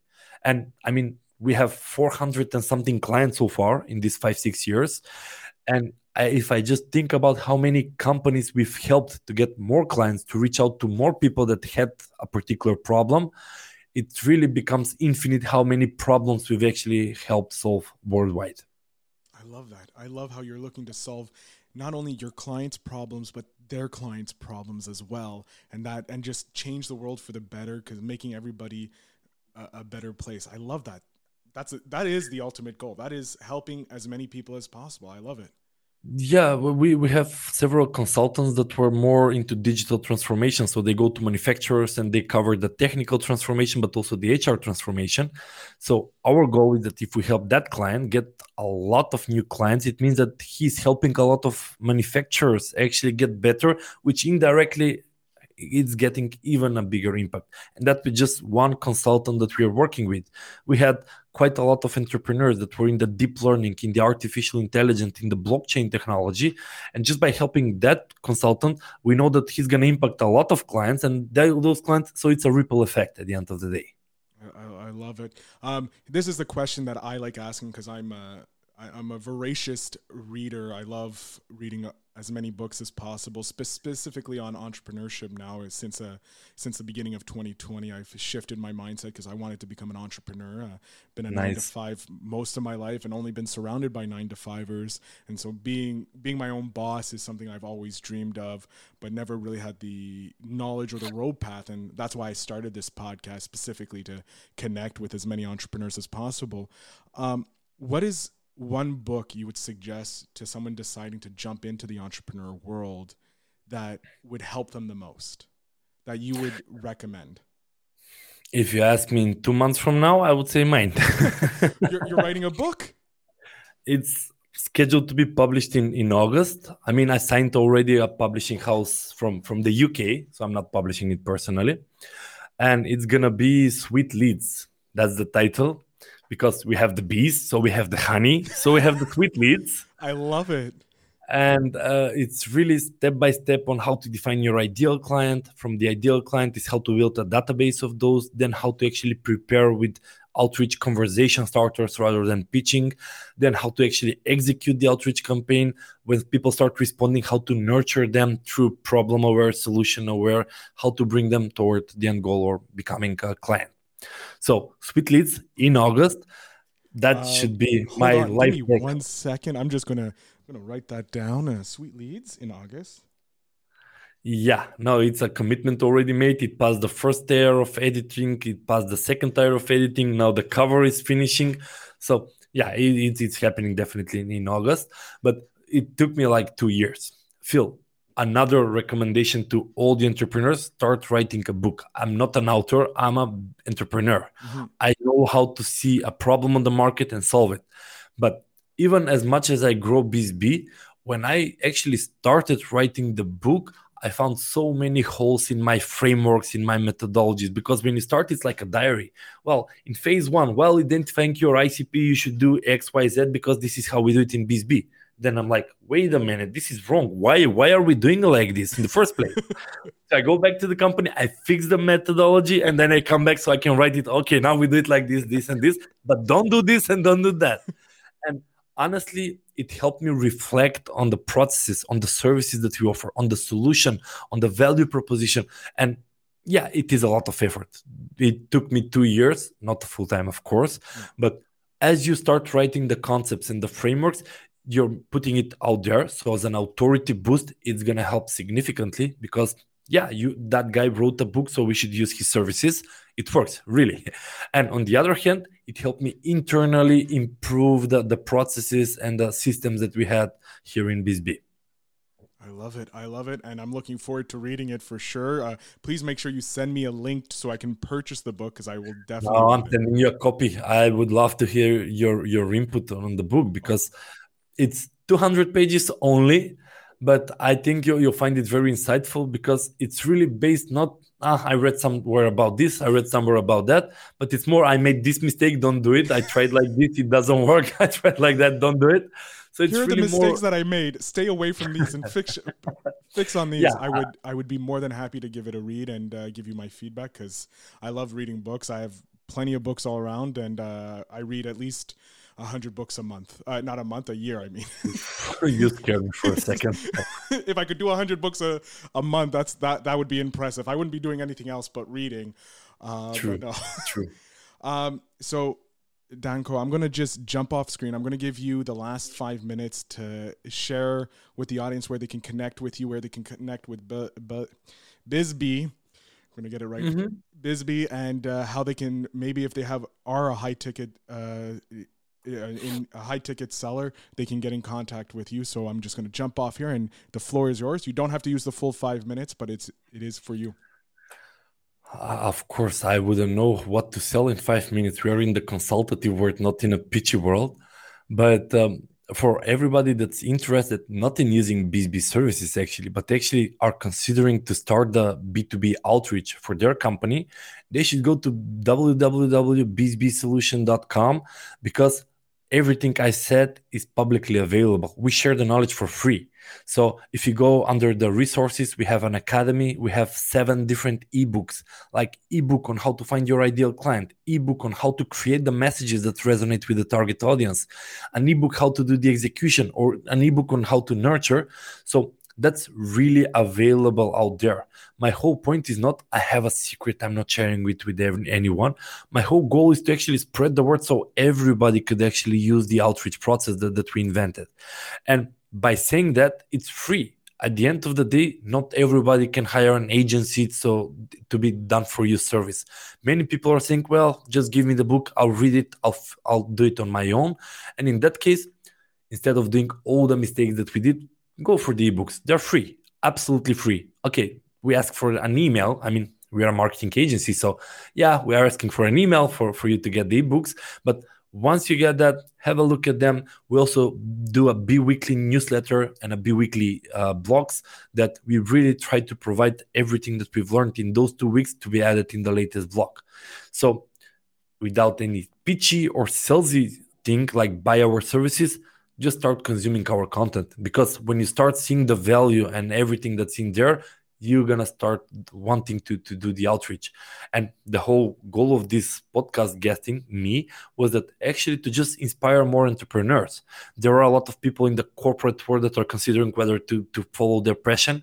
and i mean we have 400 and something clients so far in these five six years and if I just think about how many companies we've helped to get more clients to reach out to more people that had a particular problem, it really becomes infinite how many problems we've actually helped solve worldwide. I love that. I love how you're looking to solve not only your clients' problems but their clients' problems as well, and that and just change the world for the better because making everybody a, a better place. I love that. That's a, that is the ultimate goal. That is helping as many people as possible. I love it. Yeah, we, we have several consultants that were more into digital transformation. So they go to manufacturers and they cover the technical transformation, but also the HR transformation. So our goal is that if we help that client get a lot of new clients, it means that he's helping a lot of manufacturers actually get better, which indirectly it's getting even a bigger impact. And that with just one consultant that we are working with. We had quite a lot of entrepreneurs that were in the deep learning, in the artificial intelligence, in the blockchain technology. And just by helping that consultant, we know that he's going to impact a lot of clients and those clients. So it's a ripple effect at the end of the day. I, I love it. Um, this is the question that I like asking because I'm a, I, am a voracious reader. I love reading as many books as possible, spe- specifically on entrepreneurship. Now, since uh, since the beginning of 2020, I've shifted my mindset because I wanted to become an entrepreneur. Uh, been a nice. nine to five most of my life, and only been surrounded by nine to fivers. And so, being being my own boss is something I've always dreamed of, but never really had the knowledge or the road path. And that's why I started this podcast specifically to connect with as many entrepreneurs as possible. Um, what is one book you would suggest to someone deciding to jump into the entrepreneur world that would help them the most that you would recommend? If you ask me in two months from now i would say mine. You're, you're, writing a book? It's scheduled to be published in, in august. I mean i signed already a publishing house from from the uk so i'm not publishing it personally. And it's gonna be sweet leads. That's the title because we have the bees, so we have the honey, so we have the sweet leads. I love it. And uh, it's really step by step on how to define your ideal client. From the ideal client is how to build a database of those, then how to actually prepare with outreach conversation starters rather than pitching, then how to actually execute the outreach campaign when people start responding, how to nurture them through problem aware, solution aware, how to bring them toward the end goal or becoming a client. So sweet leads in August. That uh, should be my on, life. Give me one second. I'm just gonna gonna write that down. Uh, sweet leads in August. Yeah, no, it's a commitment already made. It passed the first tier of editing. It passed the second tier of editing. Now the cover is finishing. So yeah, it, it's happening definitely in, in August. But it took me like two years. Phil, another recommendation to all the entrepreneurs start writing a book. I'm not an author i'm an entrepreneur. Mm-hmm. i know how to see a problem on the market and solve it. But even as much as i grow BizzBee, when i actually started writing the book i found so many holes in my frameworks in my methodologies because when you start it's like a diary. Well in phase one while identifying your icp you should do xyz because this is how we do it in BizzBee then I'm like, wait a minute, this is wrong. Why why are we doing like this in the first place? so I go back to the company, I fix the methodology, and then I come back so I can write it. Okay, now we do it like this, this, and this, but don't do this and don't do that. And honestly, it helped me reflect on the processes, on the services that we offer, on the solution, on the value proposition. And yeah, it is a lot of effort. It took me two years, not full time, of course, mm. but as you start writing the concepts and the frameworks, you're putting it out there so as an authority boost it's going to help significantly because yeah you that guy wrote a book so we should use his services it works really and on the other hand it helped me internally improve the, the processes and the systems that we had here in BizzBee. I love it. I love it. And I'm looking forward to reading it for sure. Uh, please make sure you send me a link so I can purchase the book because I will definitely. No, I'm sending you a copy. I would love to hear your, your input on the book because it's 200 pages only. But I think you, you'll find it very insightful because it's really based not ah, I read somewhere about this, I read somewhere about that, but it's more I made this mistake, don't do it. I tried like this, it doesn't work. I tried like that, don't do it. So it's Here are really the mistakes more... that I made. Stay away from these and fix fix on these. Yeah, I would I would be more than happy to give it a read and uh, give you my feedback because I love reading books. I have plenty of books all around, and uh, I read at least hundred books a month. Uh, not a month, a year. I mean, you scared me for a second. if I could do hundred books a, a month, that's that that would be impressive. I wouldn't be doing anything else but reading. Uh, true. No. True. Um, so Danko, I'm going to just jump off screen. I'm going to give you the last five minutes to share with the audience where they can connect with you, where they can connect with B- B- BizzBee. I'm going to get it right. Mm-hmm. BizzBee, and uh, how they can maybe if they have are a high ticket. Uh, in a high ticket seller, they can get in contact with you. So I'm just going to jump off here, and the floor is yours. You don't have to use the full five minutes, but it's it is for you. Uh, of course, I wouldn't know what to sell in five minutes. We are in the consultative world, not in a pitchy world. But um, for everybody that's interested, not in using BizzBee services actually, but actually are considering to start the B2B outreach for their company, they should go to www.bizbeesolution.com because everything I said is publicly available. We share the knowledge for free. So if you go under the resources, we have an academy. We have seven different ebooks, like ebook on how to find your ideal client, ebook on how to create the messages that resonate with the target audience, an ebook how to do the execution, or an ebook on how to nurture. So that's really available out there. My whole point is not i have a secret i'm not sharing it with anyone. My whole goal is to actually spread the word so everybody could actually use the outreach process that, that we invented. And by saying that it's free. At the end of the day not everybody can hire an agency so to be done for you service. Many people are saying well just give me the book i'll read it i'll, I'll do it on my own. And in that case instead of doing all the mistakes that we did go for the ebooks. They're free, absolutely free. Okay, we ask for an email. I mean, we are a marketing agency, so yeah, we are asking for an email for for you to get the ebooks. But once you get that, have a look at them. We also do a bi-weekly newsletter and a bi-weekly uh, blogs that we really try to provide everything that we've learned in those two weeks to be added in the latest blog. So, without any pitchy or salesy thing like buy our services, just start consuming our content. Because when you start seeing the value and everything that's in there you're gonna start wanting to to do the outreach. And the whole goal of this podcast guesting me was that actually to just inspire more entrepreneurs. There are a lot of people in the corporate world that are considering whether to to follow their passion.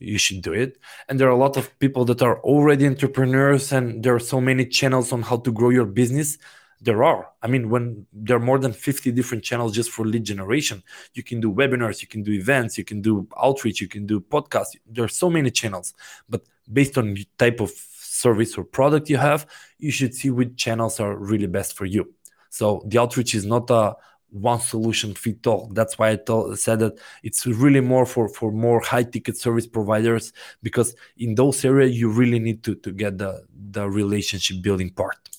You should do it. And there are a lot of people that are already entrepreneurs and there are so many channels on how to grow your business there are. I mean when there are more than 50 different channels just for lead generation you can do webinars you can do events you can do outreach you can do podcasts. There are so many channels. But based on type of service or product you have you should see which channels are really best for you. So the outreach is not a one solution fit all. That's why i told, said that it's really more for for more high ticket service providers because in those areas you really need to to get the the relationship building part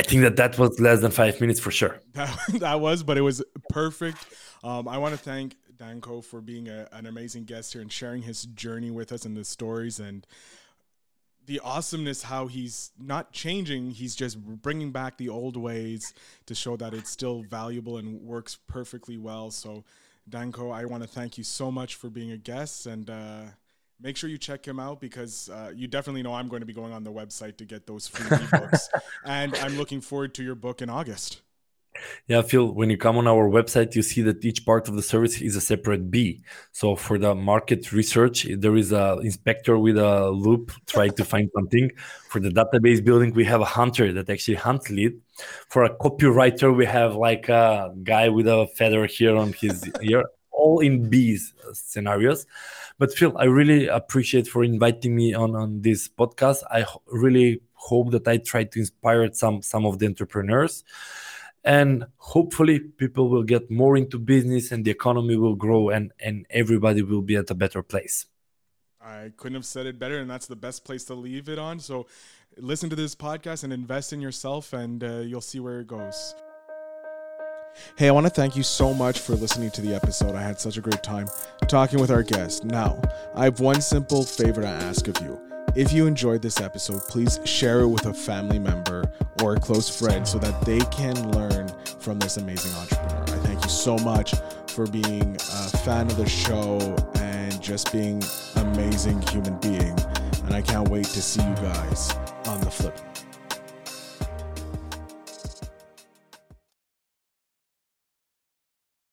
I think that that was less than five minutes for sure. That, that was, but it was perfect. Um, I want to thank Danko for being a, an amazing guest here and sharing his journey with us and the stories and the awesomeness how he's not changing he's just bringing back the old ways to show that it's still valuable and works perfectly well so danko i want to thank you so much for being a guest and uh, make sure you check him out because uh, you definitely know I'm going to be going on the website to get those free ebooks. and I'm looking forward to your book in August. Yeah, Phil, when you come on our website, you see that each part of the service is a separate B. So for the market research, there is a inspector with a loop trying to find something. For the database building, we have a hunter that actually hunts lead. For a copywriter, we have like a guy with a feather here on his ear, all in bees scenarios. But Phil, I really appreciate for inviting me on on this podcast. I really hope that I try to inspire some some of the entrepreneurs. and hopefully people will get more into business and the economy will grow and and everybody will be at a better place i couldn't have said it better and that's the best place to leave it on so listen to this podcast and invest in yourself and uh, you'll see where it goes Hey, I want to thank you so much for listening to the episode. I had such a great time talking with our guest. Now, I have one simple favor to ask of you. If you enjoyed this episode, please share it with a family member or a close friend so that they can learn from this amazing entrepreneur. I thank you so much for being a fan of the show and just being an amazing human being. And I can't wait to see you guys